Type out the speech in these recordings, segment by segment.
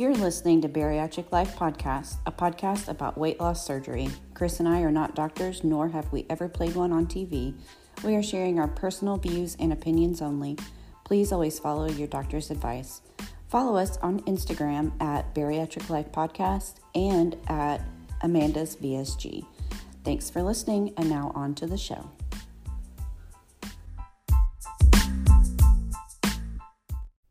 You're listening to Bariatric Life Podcast, a podcast about weight loss surgery. Chris and I are not doctors, nor have we ever played one on TV. We are sharing our personal views and opinions only. Please always follow your doctor's advice. Follow us on Instagram at Bariatric Life Podcast and at Amanda's VSG. Thanks for listening, and now on to the show.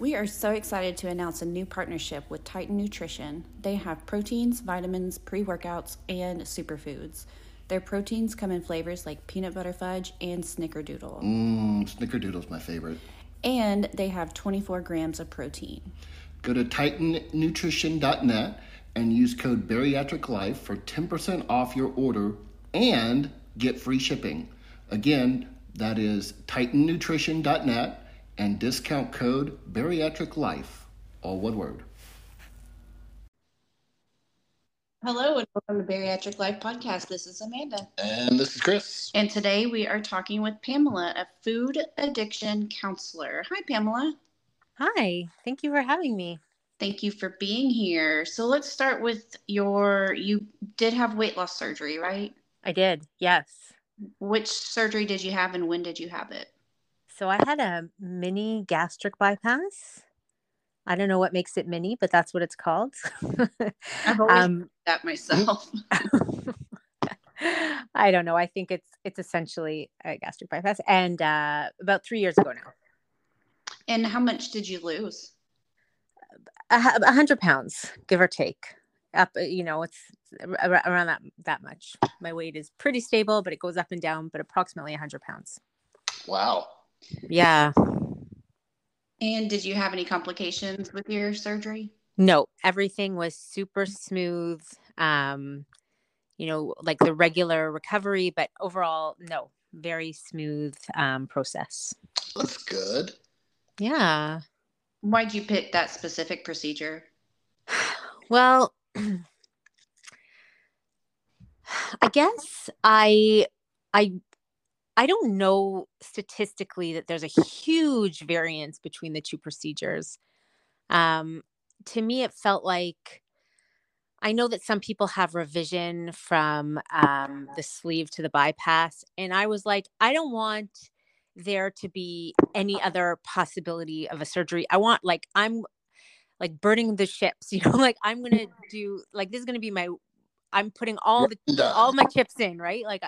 We are so excited to announce a new partnership with Titan Nutrition. They have proteins, vitamins, pre-workouts, and superfoods. Their proteins come in flavors like peanut butter fudge and snickerdoodle. Mmm, snickerdoodle's my favorite. And they have 24 grams of protein. Go to titannutrition.net and use code bariatriclife for 10% off your order and get free shipping. Again, that is titannutrition.net and discount code bariatric life, all one word. Hello and welcome to Bariatric Life Podcast. This is Amanda. And this is Chris. And today we are talking with Pamela, a food addiction counselor. Hi, Pamela. Hi, thank you for having me. Thank you for being here. So let's start with your you did have weight loss surgery, right? I did, yes. Which surgery did you have and when did you have it? So I had a mini gastric bypass. I don't know what makes it mini, but that's what it's called. I've always um, that myself. I don't know. I think it's it's essentially a gastric bypass, and uh, about three years ago now. And how much did you lose? A, a hundred pounds, give or take. Up, uh, you know, it's around that that much. My weight is pretty stable, but it goes up and down. But approximately a hundred pounds. Wow. Yeah. And did you have any complications with your surgery? No, everything was super smooth. Um, you know, like the regular recovery, but overall, no, very smooth um, process. That's good. Yeah. Why'd you pick that specific procedure? Well, I guess I I I don't know statistically that there's a huge variance between the two procedures. Um, to me, it felt like I know that some people have revision from um, the sleeve to the bypass. And I was like, I don't want there to be any other possibility of a surgery. I want, like, I'm like burning the ships, you know, like I'm going to do, like, this is going to be my I'm putting all the all my chips in, right? Like,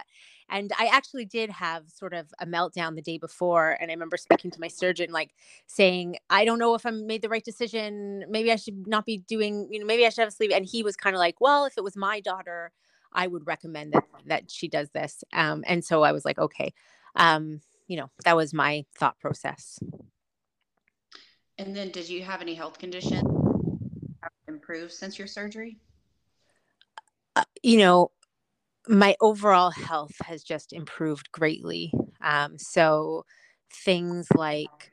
and I actually did have sort of a meltdown the day before, and I remember speaking to my surgeon, like saying, "I don't know if I made the right decision. Maybe I should not be doing, you know, maybe I should have a sleeve." And he was kind of like, "Well, if it was my daughter, I would recommend that that she does this." Um, and so I was like, "Okay." Um, you know, that was my thought process. And then, did you have any health conditions improve since your surgery? You know, my overall health has just improved greatly. Um, so things like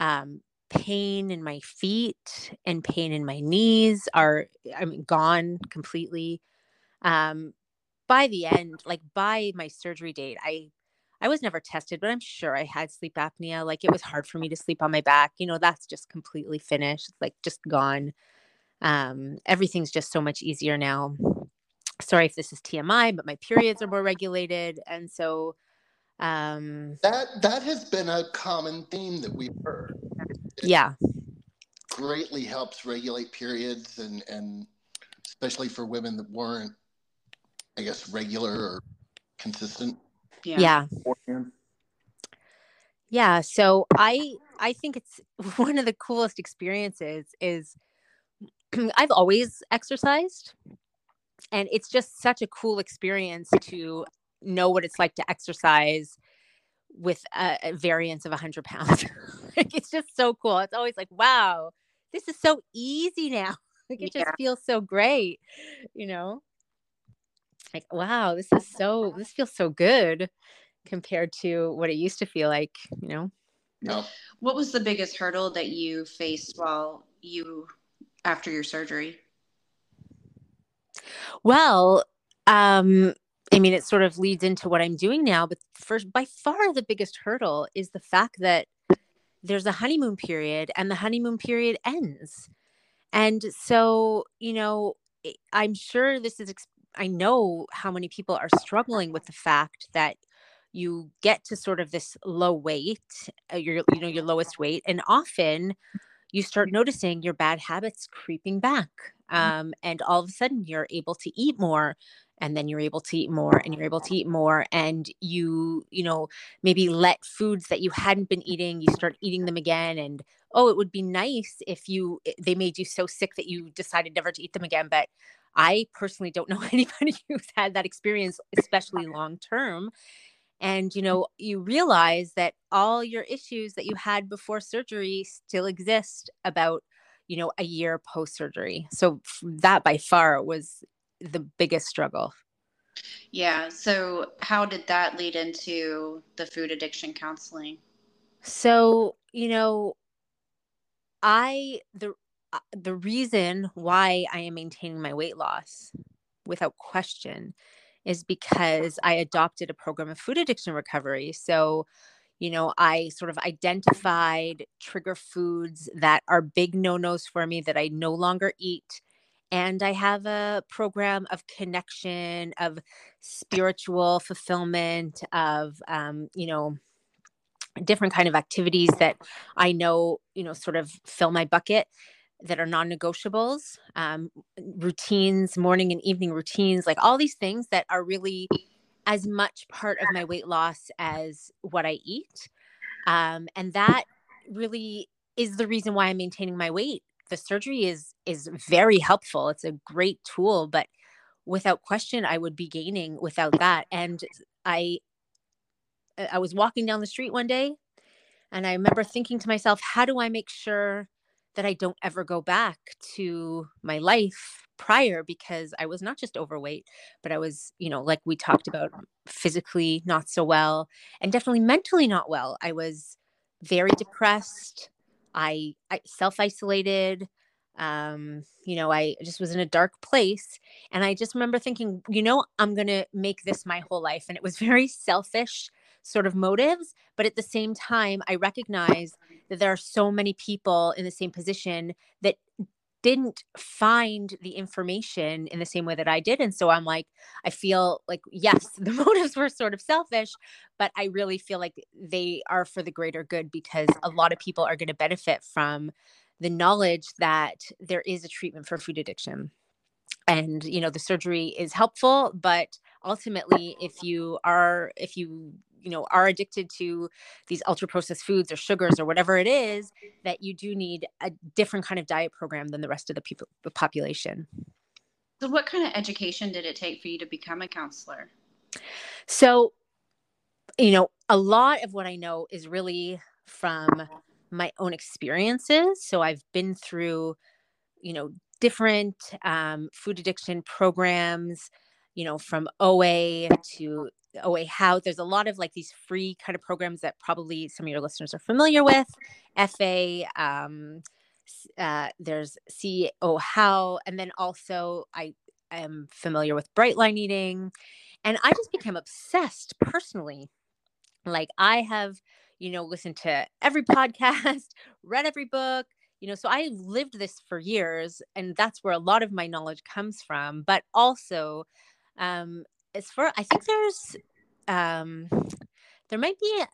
um, pain in my feet and pain in my knees are I mean gone completely. Um, by the end, like by my surgery date, I I was never tested, but I'm sure I had sleep apnea. Like it was hard for me to sleep on my back. You know, that's just completely finished, like just gone. Um, everything's just so much easier now sorry if this is TMI, but my periods are more regulated. And so um that that has been a common theme that we've heard. It yeah. Greatly helps regulate periods and and especially for women that weren't I guess regular or consistent. Yeah. Yeah. Yeah, so I I think it's one of the coolest experiences is I've always exercised and it's just such a cool experience to know what it's like to exercise with a, a variance of 100 pounds like it's just so cool it's always like wow this is so easy now. Like it just feels so great, you know? Like, wow, this is so, this feels so good compared to what it used to feel like, you know? No. What was the biggest hurdle that you faced while you, after your surgery? Well, um, I mean, it sort of leads into what I'm doing now, but first, by far the biggest hurdle is the fact that there's a honeymoon period and the honeymoon period ends. And so, you know, I'm sure this is, I know how many people are struggling with the fact that you get to sort of this low weight, uh, your, you know, your lowest weight, and often you start noticing your bad habits creeping back. Mm-hmm. Um, and all of a sudden you're able to eat more and then you're able to eat more and you're able to eat more and you you know maybe let foods that you hadn't been eating you start eating them again and oh it would be nice if you eh, they made you so sick that you decided never to eat them again but i personally don't know anybody who's had that experience especially long term and you know you realize that all your issues that you had before surgery still exist about you know a year post surgery so that by far was the biggest struggle. Yeah. So, how did that lead into the food addiction counseling? So, you know, I the uh, the reason why I am maintaining my weight loss without question is because I adopted a program of food addiction recovery. So, you know, I sort of identified trigger foods that are big no-nos for me that I no longer eat and I have a program of connection, of spiritual fulfillment, of um, you know, different kind of activities that I know, you know, sort of fill my bucket that are non-negotiables, um, routines, morning and evening routines, like all these things that are really as much part of my weight loss as what I eat. Um, and that really is the reason why I'm maintaining my weight. The surgery is is very helpful. It's a great tool but without question i would be gaining without that. And i i was walking down the street one day and i remember thinking to myself how do i make sure that i don't ever go back to my life prior because i was not just overweight but i was you know like we talked about physically not so well and definitely mentally not well i was very depressed I, I self isolated. Um, you know, I just was in a dark place. And I just remember thinking, you know, I'm going to make this my whole life. And it was very selfish sort of motives. But at the same time, I recognize that there are so many people in the same position that didn't find the information in the same way that I did. And so I'm like, I feel like, yes, the motives were sort of selfish, but I really feel like they are for the greater good because a lot of people are going to benefit from the knowledge that there is a treatment for food addiction. And, you know, the surgery is helpful, but ultimately, if you are, if you you know are addicted to these ultra processed foods or sugars or whatever it is that you do need a different kind of diet program than the rest of the people the population. So what kind of education did it take for you to become a counselor? So you know a lot of what i know is really from my own experiences. So i've been through you know different um, food addiction programs you know from OA to OA How. There's a lot of like these free kind of programs that probably some of your listeners are familiar with. FA, um, uh, there's CEA-HOW, and then also I am familiar with Bright Line Eating, and I just became obsessed personally. Like I have, you know, listened to every podcast, read every book, you know so i lived this for years and that's where a lot of my knowledge comes from but also um as far I think there's um there might be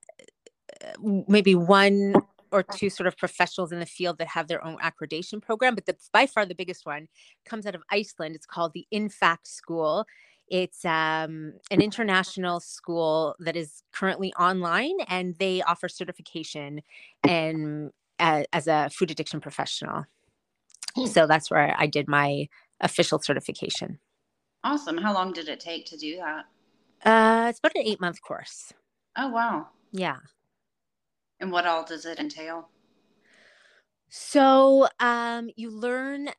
uh, maybe one or two sort of professionals in the field that have their own accreditation program, but the, by far the biggest one comes out of Iceland. It's called the INFACT School. It's um, an international school that is currently online, and they offer certification and uh, as a food addiction professional. Hmm. So that's where I did my official certification. Awesome. How long did it take to do that? Uh, it's about an eight month course. Oh, wow. Yeah. And what all does it entail? So um, you learn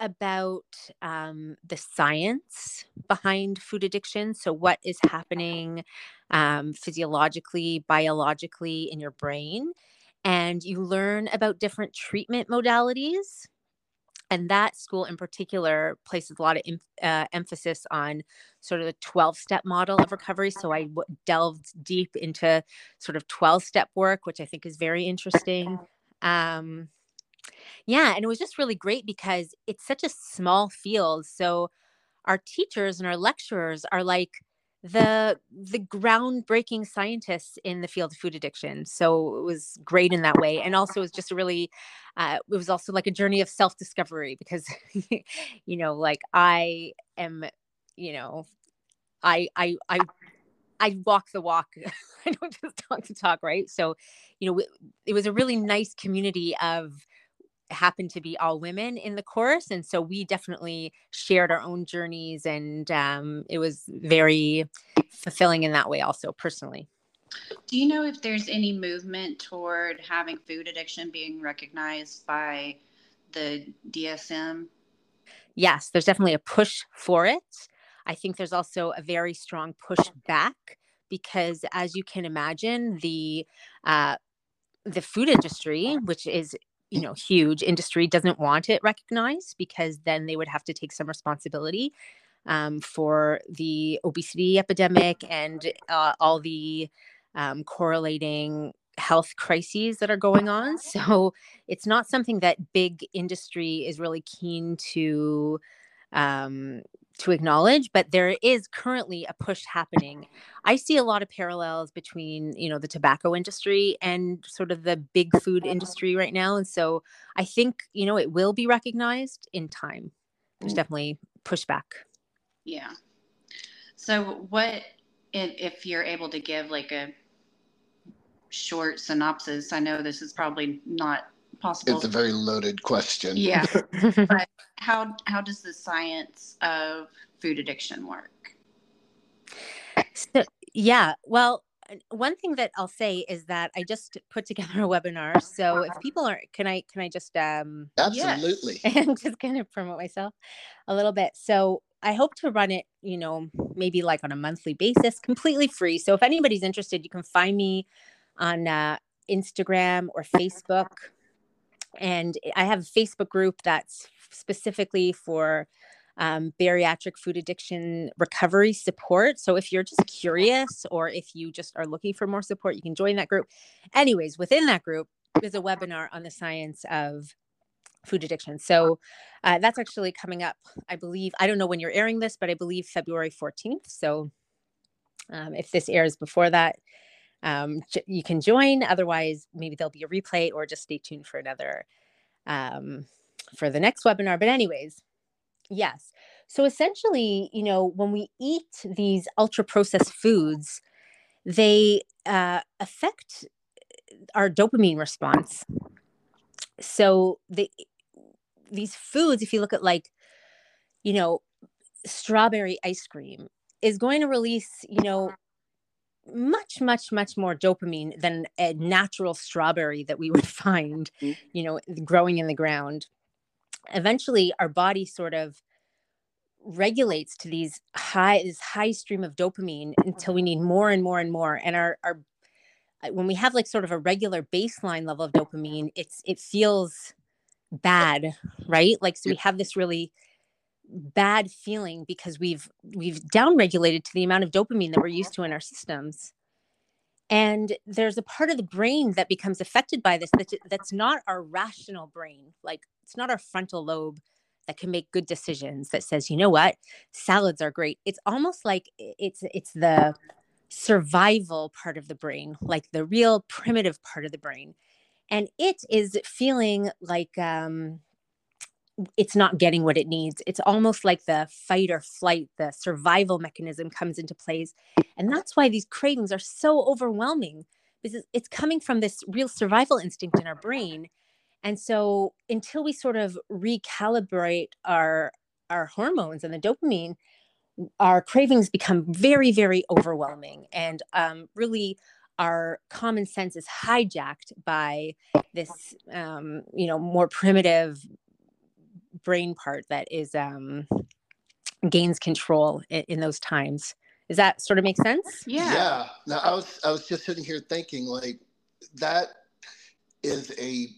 about um, the science behind food addiction. So, what is happening um, physiologically, biologically in your brain. And you learn about different treatment modalities. And that school in particular places a lot of uh, emphasis on sort of the 12 step model of recovery. So I w- delved deep into sort of 12 step work, which I think is very interesting. Um, yeah, and it was just really great because it's such a small field. So our teachers and our lecturers are like the the groundbreaking scientists in the field of food addiction. So it was great in that way, and also it was just a really, uh, it was also like a journey of self discovery because, you know, like I am, you know, I I I I walk the walk. I don't just talk the talk, right? So, you know, it was a really nice community of happened to be all women in the course and so we definitely shared our own journeys and um, it was very fulfilling in that way also personally. Do you know if there's any movement toward having food addiction being recognized by the DSM yes there's definitely a push for it. I think there's also a very strong push back because as you can imagine the uh, the food industry which is you know huge industry doesn't want it recognized because then they would have to take some responsibility um, for the obesity epidemic and uh, all the um, correlating health crises that are going on. So it's not something that big industry is really keen to um, to acknowledge but there is currently a push happening. I see a lot of parallels between you know the tobacco industry and sort of the big food industry right now and so i think you know it will be recognized in time. There's mm. definitely pushback. Yeah. So what if you're able to give like a short synopsis? I know this is probably not possible it's a very loaded question. Yeah. But how how does the science of food addiction work? So, yeah, well, one thing that I'll say is that I just put together a webinar. So if people are, can I can I just um absolutely and just kind of promote myself a little bit. So I hope to run it, you know, maybe like on a monthly basis, completely free. So if anybody's interested, you can find me on uh, Instagram or Facebook and I have a Facebook group that's specifically for um, bariatric food addiction recovery support. So if you're just curious or if you just are looking for more support, you can join that group. Anyways, within that group is a webinar on the science of food addiction. So uh, that's actually coming up, I believe. I don't know when you're airing this, but I believe February 14th. So um, if this airs before that, um, you can join. Otherwise, maybe there'll be a replay or just stay tuned for another um, for the next webinar. But, anyways, yes. So essentially, you know, when we eat these ultra processed foods, they uh, affect our dopamine response. So the these foods, if you look at like, you know, strawberry ice cream, is going to release, you know, much much much more dopamine than a natural strawberry that we would find mm-hmm. you know growing in the ground eventually our body sort of regulates to these high this high stream of dopamine until we need more and more and more. And our our when we have like sort of a regular baseline level of dopamine it's it feels bad right? Like so we have this really bad feeling because we've we've downregulated to the amount of dopamine that we're used to in our systems and there's a part of the brain that becomes affected by this that, that's not our rational brain like it's not our frontal lobe that can make good decisions that says you know what? Salads are great. It's almost like it's it's the survival part of the brain like the real primitive part of the brain. And it is feeling like um it's not getting what it needs. It's almost like the fight or flight, the survival mechanism comes into place. And that's why these cravings are so overwhelming because it's coming from this real survival instinct in our brain. And so until we sort of recalibrate our our hormones and the dopamine, our cravings become very, very overwhelming and um, really our common sense is hijacked by this um, you know more primitive brain part that is um, gains control in, in those times does that sort of make sense Yeah. Yeah. Now I was I was just sitting here thinking like that is a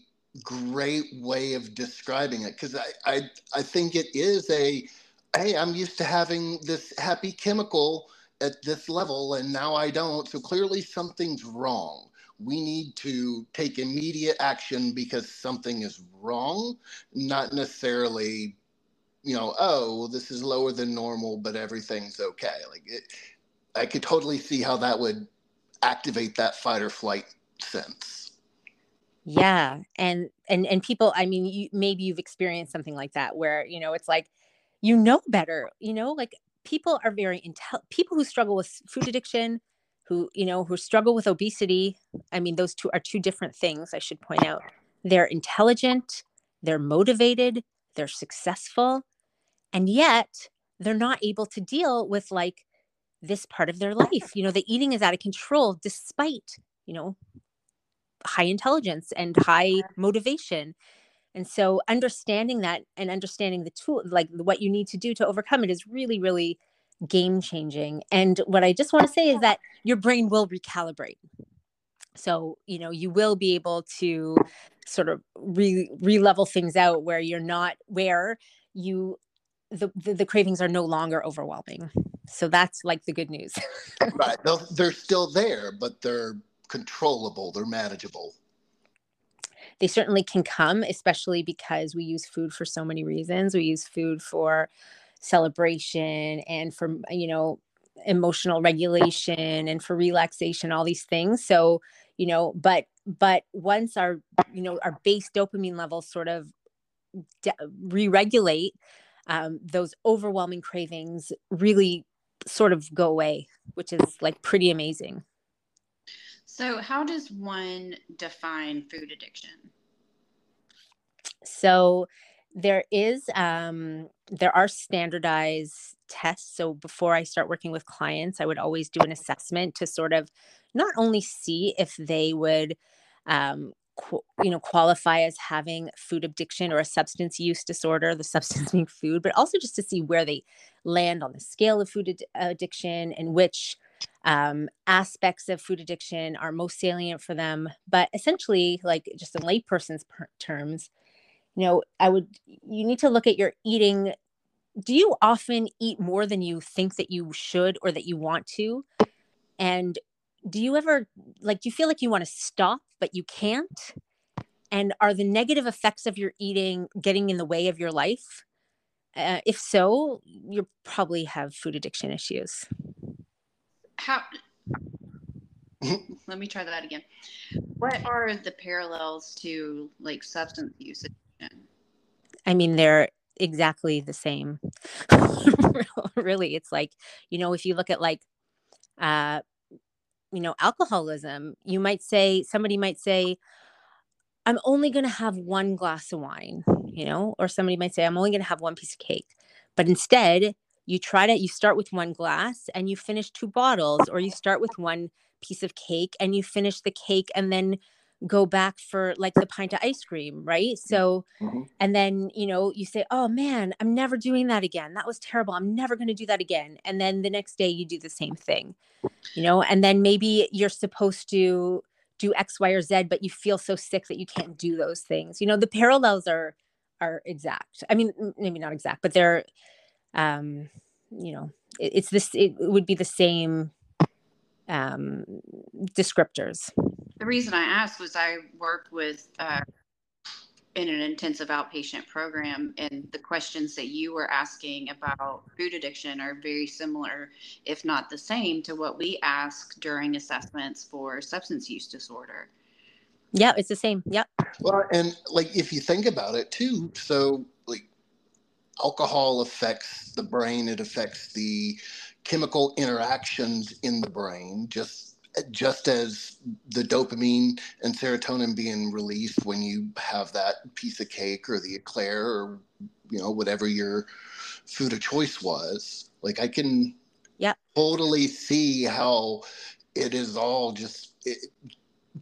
great way of describing it because I, I I think it is a hey I'm used to having this happy chemical at this level and now I don't so clearly something's wrong. We need to take immediate action because something is wrong, not necessarily you know, oh, well, this is lower than normal, but everything's okay. Like it, I could totally see how that would activate that fight or flight sense. yeah and and and people i mean you, maybe you've experienced something like that where you know it's like you know better you know like people are very intel people who struggle with food addiction who you know who struggle with obesity i mean those two are two different things i should point out. They're intelligent they're motivated they're successful and yet they're not able to deal with like this part of their life. You know the eating is out of control despite you know high intelligence and high motivation. And so understanding that and understanding the tool like what you need to do to overcome it is really really game changing and what i just want to say is that your brain will recalibrate so you know you will be able to sort of re re-level things out where you're not where you the, the the cravings are no longer overwhelming so that's like the good news Right. They'll, they're still there, but they're controllable. They're manageable. they certainly can come especially because we use food for so many reasons we use food for celebration and for you know emotional regulation and for relaxation all these things so you know but but once our you know our base dopamine levels sort of de- re-regulate um, those overwhelming cravings really sort of go away which is like pretty amazing So, how does one define food addiction? So there is um there are standardized tests. So before I start working with clients, I would always do an assessment to sort of not only see if they would um qu- you know qualify as having food addiction or a substance use disorder the substance being food but also just to see where they land on the scale of food ad- addiction and which um, aspects of food addiction are most salient for them but essentially like just in layperson's per- terms you know i would you need to look at your eating do you often eat more than you think that you should or that you want to and do you ever like do you feel like you want to stop but you can't and are the negative effects of your eating getting in the way of your life uh, if so you probably have food addiction issues How? Let me try that again. What are the parallels to like substance use? I mean, they're exactly the same. really, it's like, you know, if you look at like, uh, you know, alcoholism, you might say, somebody might say, I'm only going to have one glass of wine, you know, or somebody might say, I'm only going to have one piece of cake. But instead, you try to, you start with one glass and you finish two bottles, or you start with one piece of cake and you finish the cake and then go back for like the pint of ice cream, right? So, Mhm. and then, you know, you say, oh man, I'm never doing that again. That was terrible. I'm never going to do that again. And then the next day you do the same thing, you know, and then maybe you're supposed to do X, Y, or Z, but you feel so sick that you can't do those things. You know, the parallels are, are exact. I mean, maybe not exact, but they're, um, you know, it, it's this, it would be the same, um, descriptors. The reason I asked was I work with uh, in an intensive outpatient program, and the questions that you were asking about food addiction are very similar, if not the same, to what we ask during assessments for substance use disorder. Yeah, it's the same. Yep. Well, and like if you think about it too, so like alcohol affects the brain, it affects the chemical interactions in the brain, just just as the dopamine and serotonin being released when you have that piece of cake or the eclair or you know whatever your food of choice was. Like I can Yep. totally see how it is all just it,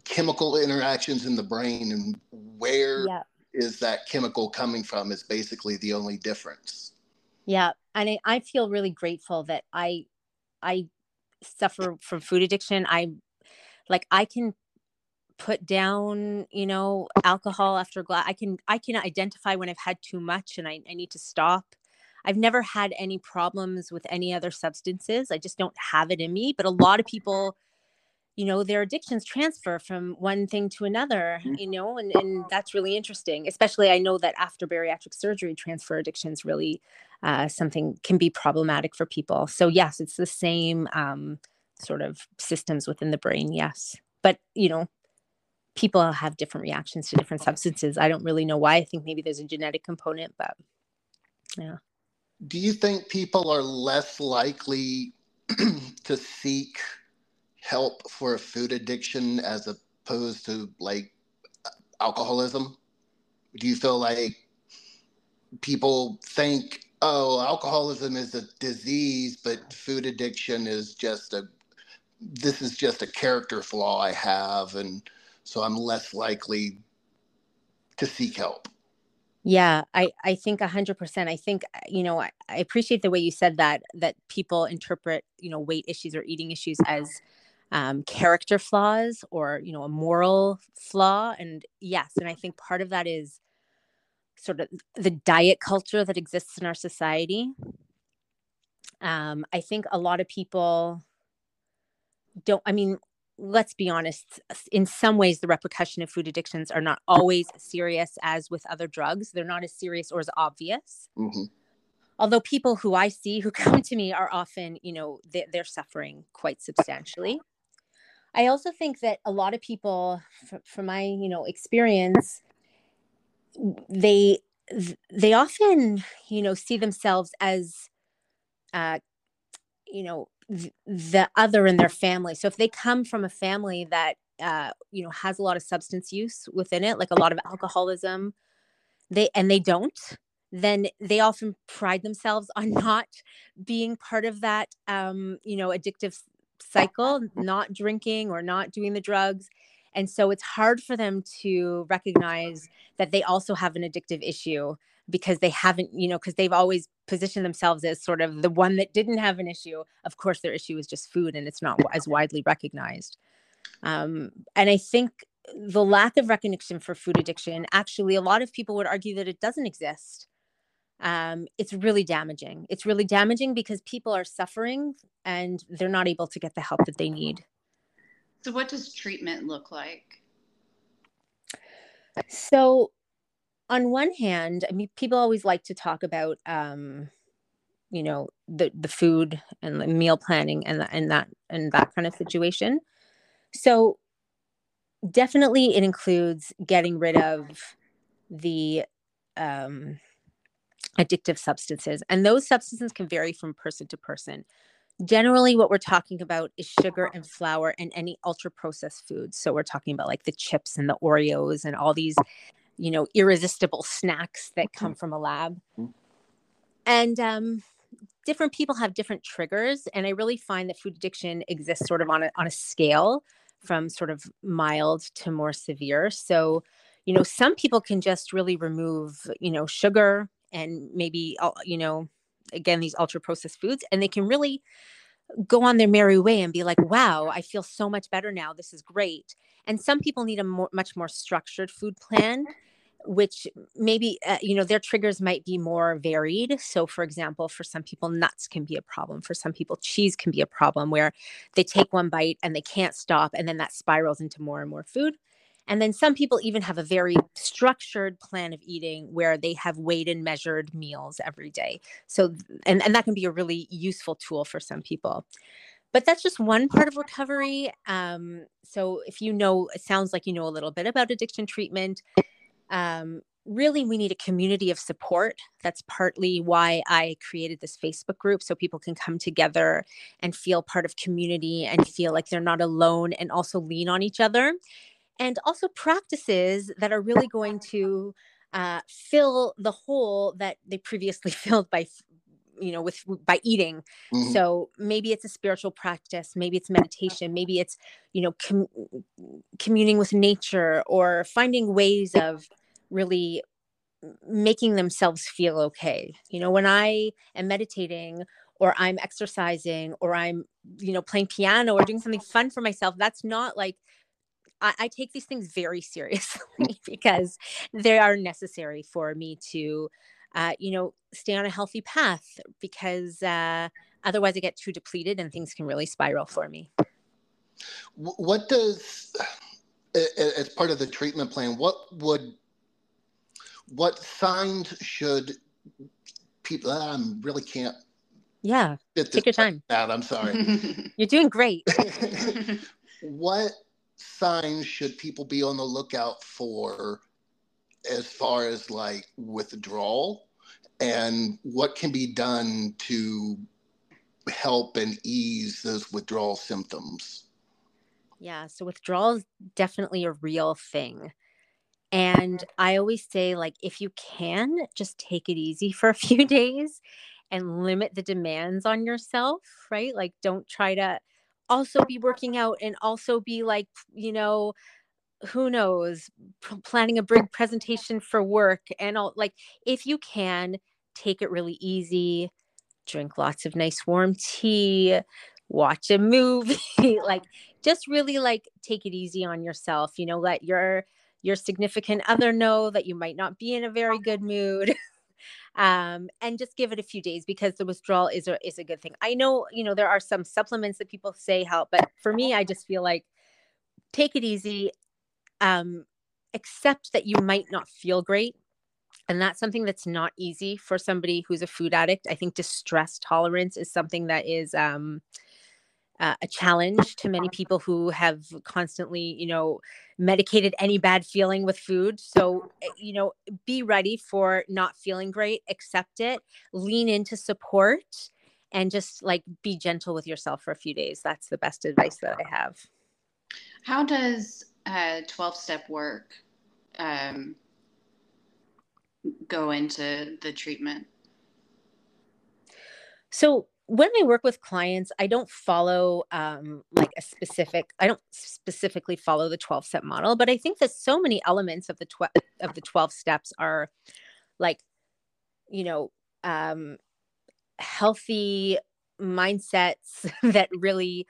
chemical interactions in the brain and where yeah. is that chemical coming from is basically the only difference. Yeah, and I, I feel really grateful that I I suffer from food addiction. I like I can put down you know alcohol after glass i can i can identify when i've had too much and I, I need to stop i've never had any problems with any other substances i just don't have it in me but a lot of people you know their addictions transfer from one thing to another mm. you know and, and that's really interesting especially i know that after bariatric surgery transfer addictions really uh, something can be problematic for people so yes it's the same um, sort of systems within the brain yes but you know people have different reactions to different substances. I don't really know why. I think maybe there's a genetic component, but yeah. Do you think people are less likely to seek help for food addiction as opposed to like alcoholism? Do you feel like people think, oh, alcoholism is a disease, but food addiction is just a this is just a character flaw I have and so I'm less likely to seek help. Yeah, I, I think a hundred percent. I think, you know, I, I appreciate the way you said that, that people interpret, you know, weight issues or eating issues as um, character flaws or, you know, a moral flaw. And yes, and I think part of that is sort of the diet culture that exists in our society. Um, I think a lot of people don't, I mean, let's be honest, in some ways, the repercussion of food addictions are not always serious as with other drugs. They're not as serious or as obvious. Mm-hmm. Although people who I see who come to me are often, you know, they, they're suffering quite substantially. I also think that a lot of people, from my, you know, experience, they they often, you know, see themselves as, uh, you know, the other in their family. So if they come from a family that uh, you know has a lot of substance use within it, like a lot of alcoholism, they and they don't, then they often pride themselves on not being part of that um, you know addictive cycle, not drinking or not doing the drugs. And so it's hard for them to recognize that they also have an addictive issue because they haven't, you know, because they've always positioned themselves as sort of the one that didn't have an issue. Of course, their issue is just food and it's not as widely recognized. Um, and I think the lack of recognition for food addiction, actually, a lot of people would argue that it doesn't exist. Um, it's really damaging. It's really damaging because people are suffering and they're not able to get the help that they need. So, what does treatment look like? So, on one hand, I mean, people always like to talk about, um, you know, the the food and the meal planning and the, and that and that kind of situation. So definitely, it includes getting rid of the um, addictive substances, and those substances can vary from person to person. Generally, what we're talking about is sugar and flour and any ultra processed foods. So we're talking about like the chips and the Oreos and all these you know irresistible snacks that mm-hmm. come from a lab mm-hmm. and um, different people have different triggers and i really find that food addiction exists sort of on a, on a scale from sort of mild to more severe so you know some people can just really remove you know sugar and maybe uh, you know again these ultra processed foods and they can really go on their merry way and be like wow i feel so much better now. This is great. And some people need a more, much more structured food plan which maybe uh, you know their triggers might be more varied. So for example for some people nuts can be a problem. For some people cheese can be a problem where they take one bite and they can't stop and then that spirals into more and more food and then some people even have a very structured plan of eating where they have weighed and measured meals every day. So and, and that can be a really useful tool for some people. But that's just one part of recovery. Um, so if you know it sounds like you know a little bit about addiction treatment um, really we need a community of support. That's partly why i created this facebook group so people can come together and feel part of community and feel like they're not alone and also lean on each other and also practices that are really going to uh, fill the hole that they previously filled by you know with by eating mm-hmm. so maybe it's a spiritual practice maybe it's meditation maybe it's you know com- communing with nature or finding ways of really making themselves feel okay you know when i am meditating or i'm exercising or i'm you know playing piano or doing something fun for myself that's not like I, I take these things very seriously because they are necessary for me to uh, you know, stay on a healthy path because uh, otherwise I get too depleted and things can really spiral for me. What does, as part of the treatment plan, what would, what signs should people, I really can't. Yeah, take your time. Out. I'm sorry. You're doing great. what signs should people be on the lookout for as far as like withdrawal and what can be done to help and ease those withdrawal symptoms? Yeah, so withdrawal is definitely a real thing. And I always say, like, if you can, just take it easy for a few days and limit the demands on yourself, right? Like, don't try to also be working out and also be like, you know, who knows, planning a big presentation for work and all. Like, if you can, take it really easy, drink lots of nice warm tea, watch a movie, like, just really like take it easy on yourself. You know, let your your significant other know that you might not be in a very good mood. um, and just give it a few days because the withdrawal is a is a good thing. I know, you know, there are some supplements that people say help, but for me, I just feel like take it easy um, accept that you might not feel great. And that's something that's not easy for somebody who's a food addict. I think distress tolerance is something that is um, uh, a challenge to many people who have constantly, you know, medicated any bad feeling with food. So, eh, you know, be ready for not feeling great, accept it, lean into support, and just like be gentle with yourself for a few days. That's the best advice that I have. How does uh, 12 step work um, go into the treatment? So when I work with clients, I don't follow um, like a specific. I don't specifically follow the twelve step model, but I think that so many elements of the twelve of the twelve steps are like, you know, um, healthy mindsets that really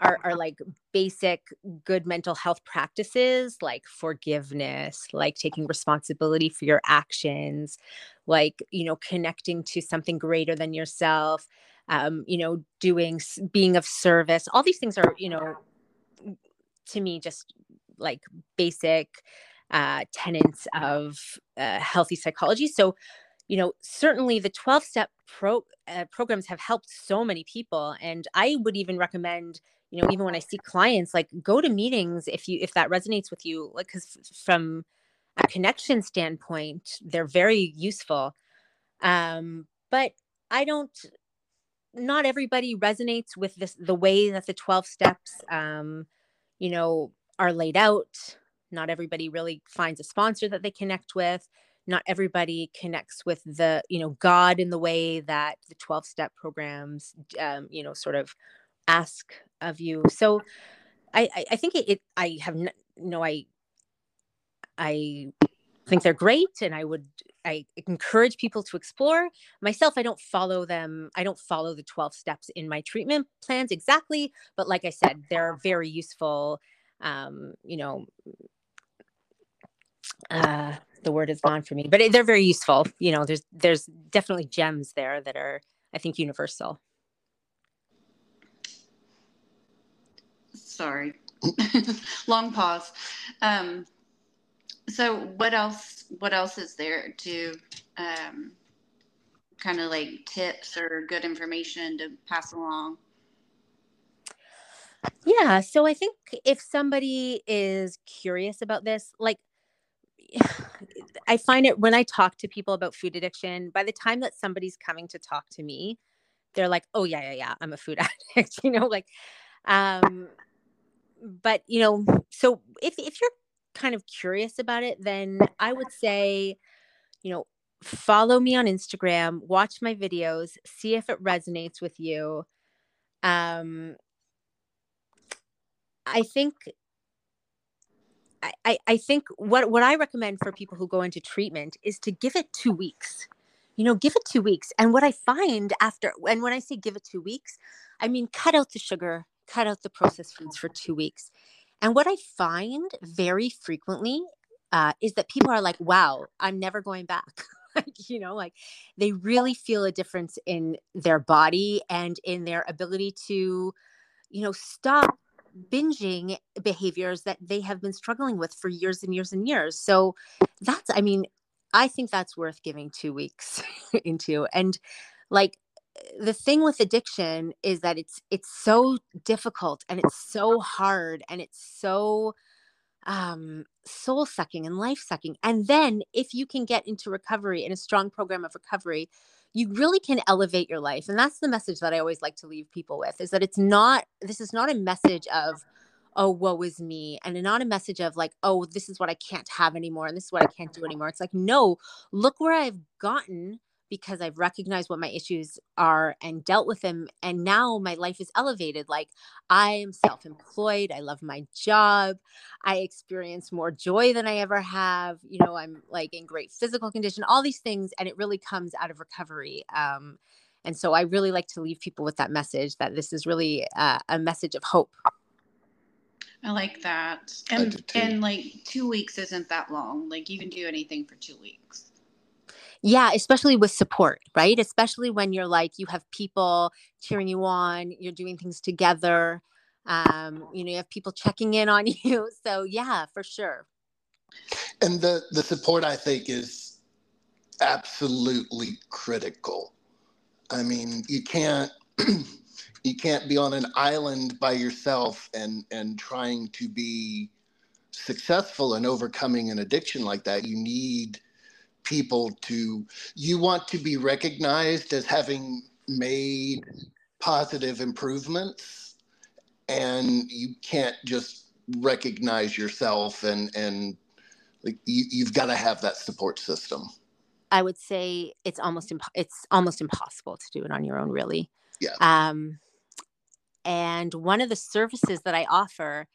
are, are like basic good mental health practices like forgiveness like taking responsibility for your actions like you know connecting to something greater than yourself um you know doing being of service. All these things are you know to me just like basic uh tenets of uh, healthy psychology. So you know certainly the 12 step pro uh, programs have helped so many people. And i would even recommend you know even when i see clients like go to meetings if you if that resonates with you. Like because from a connection standpoint they're very useful. Um but i don't not everybody resonates with this the way that the 12 steps um you know are laid out not everybody really finds a sponsor that they connect with not everybody connects with the you know god in the way that the 12 step programs um, you know sort of ask of you. So I, I, think it, it, I have, no, know, I, I think they're great and I would, I encourage people to explore myself. I don't follow them. I don't follow the 12 steps in my treatment plans exactly, but like I said, they're very useful. Um, you know, uh, the word is gone for me, but they're very useful. You know, there's, there's definitely gems there that are, I think, universal. sorry. Long pause. Um, so what else what else is there to um, kind of like tips or good information to pass along? Yeah, so I think if somebody is curious about this, like I find it when I talk to people about food addiction, by the time that somebody's coming to talk to me, they're like, "Oh yeah, yeah, yeah, I'm a food addict." you know, like um but you know, so if if you're kind of curious about it, then I would say, you know, follow me on Instagram, watch my videos, see if it resonates with you. Um, I think I, I think what, what I recommend for people who go into treatment is to give it two weeks. You know, give it two weeks. And what I find after, and when I say give it two weeks, I mean cut out the sugar, cut out the processed foods for two weeks. And what I find very frequently uh, is that people are like, wow, I'm never going back. like, you know, like they really feel a difference in their body and in their ability to, you know, stop binging behaviors that they have been struggling with for years and years and years. So that's, I mean, I think that's worth giving two weeks into. And like, the thing with addiction is that it's it's so difficult and it's so hard and it's so um soul sucking and life sucking. And then if you can get into recovery in a strong program of recovery you really can elevate your life. And that's the message that i always like to leave people with is that it's not this is not a message of oh woe is me and not a message of like oh this is what i can't have anymore and this is what i can't do anymore. It's like no look where i've gotten because I've recognized what my issues are and dealt with them. And now my life is elevated. Like I am self employed. I love my job. I experience more joy than I ever have. You know, I'm like in great physical condition, all these things. And it really comes out of recovery. Um, and so I really like to leave people with that message that this is really uh, a message of hope. I like that. And and like 2 weeks isn't that long. Like you can do anything for 2 weeks. Yeah, especially with support, right? Especially when you're like you have people cheering you on, you're doing things together. Um, you know, you have people checking in on you. So yeah, for sure. And the the support I think is absolutely critical. I mean, you can't you can't be on an island by yourself and and trying to be successful in overcoming an addiction like that. You need people to you want to be recognized as having made positive improvements and you can't just recognize yourself and and like you, you've got to have that support system. I would say it's almost imp- it's almost impossible to do it on your own really. Yeah. Um and one of the services that i offer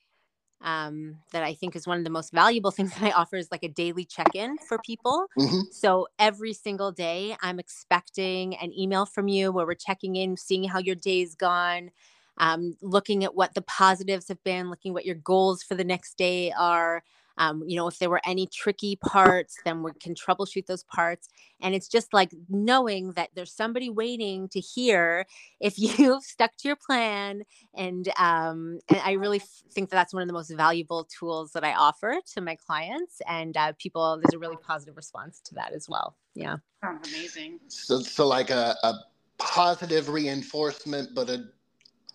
um, that I think is one of the most valuable things that I offer is like a daily check in for people. Mm-hmm. So every single day, I'm expecting an email from you where we're checking in, seeing how your day's gone, um, looking at what the positives have been, looking what your goals for the next day are. Um, you know, if there were any tricky parts, then we can troubleshoot those parts. And it's just like knowing that there's somebody waiting to hear if you've stuck to your plan. And, um, and I really f- think that that's one of the most valuable tools that I offer to my clients. And uh, people, there's a really positive response to that as well. Yeah. Sounds amazing. So, so like a, a positive reinforcement, but a,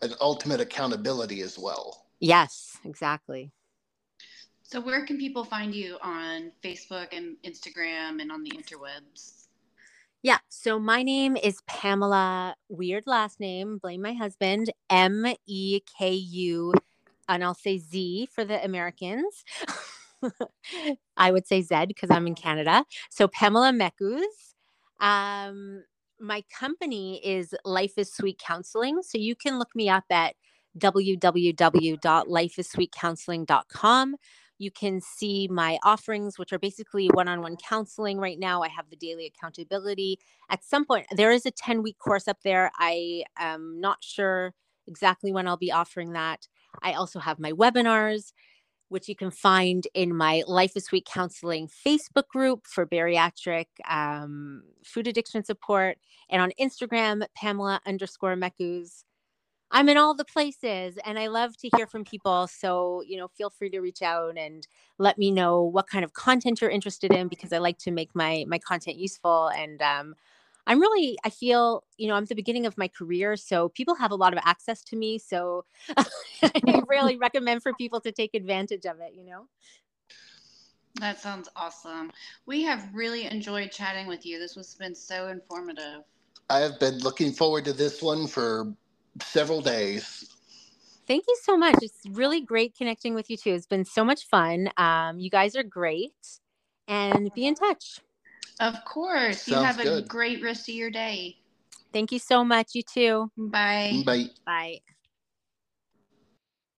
an ultimate accountability as well. Yes, exactly. So, where can people find you on Facebook and Instagram and on the interwebs? Yeah. So, my name is Pamela, weird last name, blame my husband, M E K U, and I'll say Z for the Americans. I would say Z because I'm in Canada. So, Pamela Mekuz. Um, my company is Life is Sweet Counseling. So, you can look me up at www.lifeissweetcounseling.com. You can see my offerings, which are basically one on one counseling right now. I have the daily accountability. At some point, there is a 10 week course up there. I am not sure exactly when I'll be offering that. I also have my webinars, which you can find in my Life is Sweet Counseling Facebook group for bariatric um, food addiction support, and on Instagram, Pamela underscore Mekuz. I'm in all the places and I love to hear from people. So, you know, feel free to reach out and let me know what kind of content you're interested in because I like to make my my content useful and um I'm really I feel, you know, I'm at the beginning of my career, so people have a lot of access to me, so I really recommend for people to take advantage of it, you know. That sounds awesome. We have really enjoyed chatting with you. This has been so informative. I have been looking forward to this one for several days. Thank you so much. It's really great connecting with you too. It's been so much fun. Um, you guys are great, and be in touch. Of course. you Sounds have a great rest of your day. Thank you so much. You too. Bye. Bye. Bye.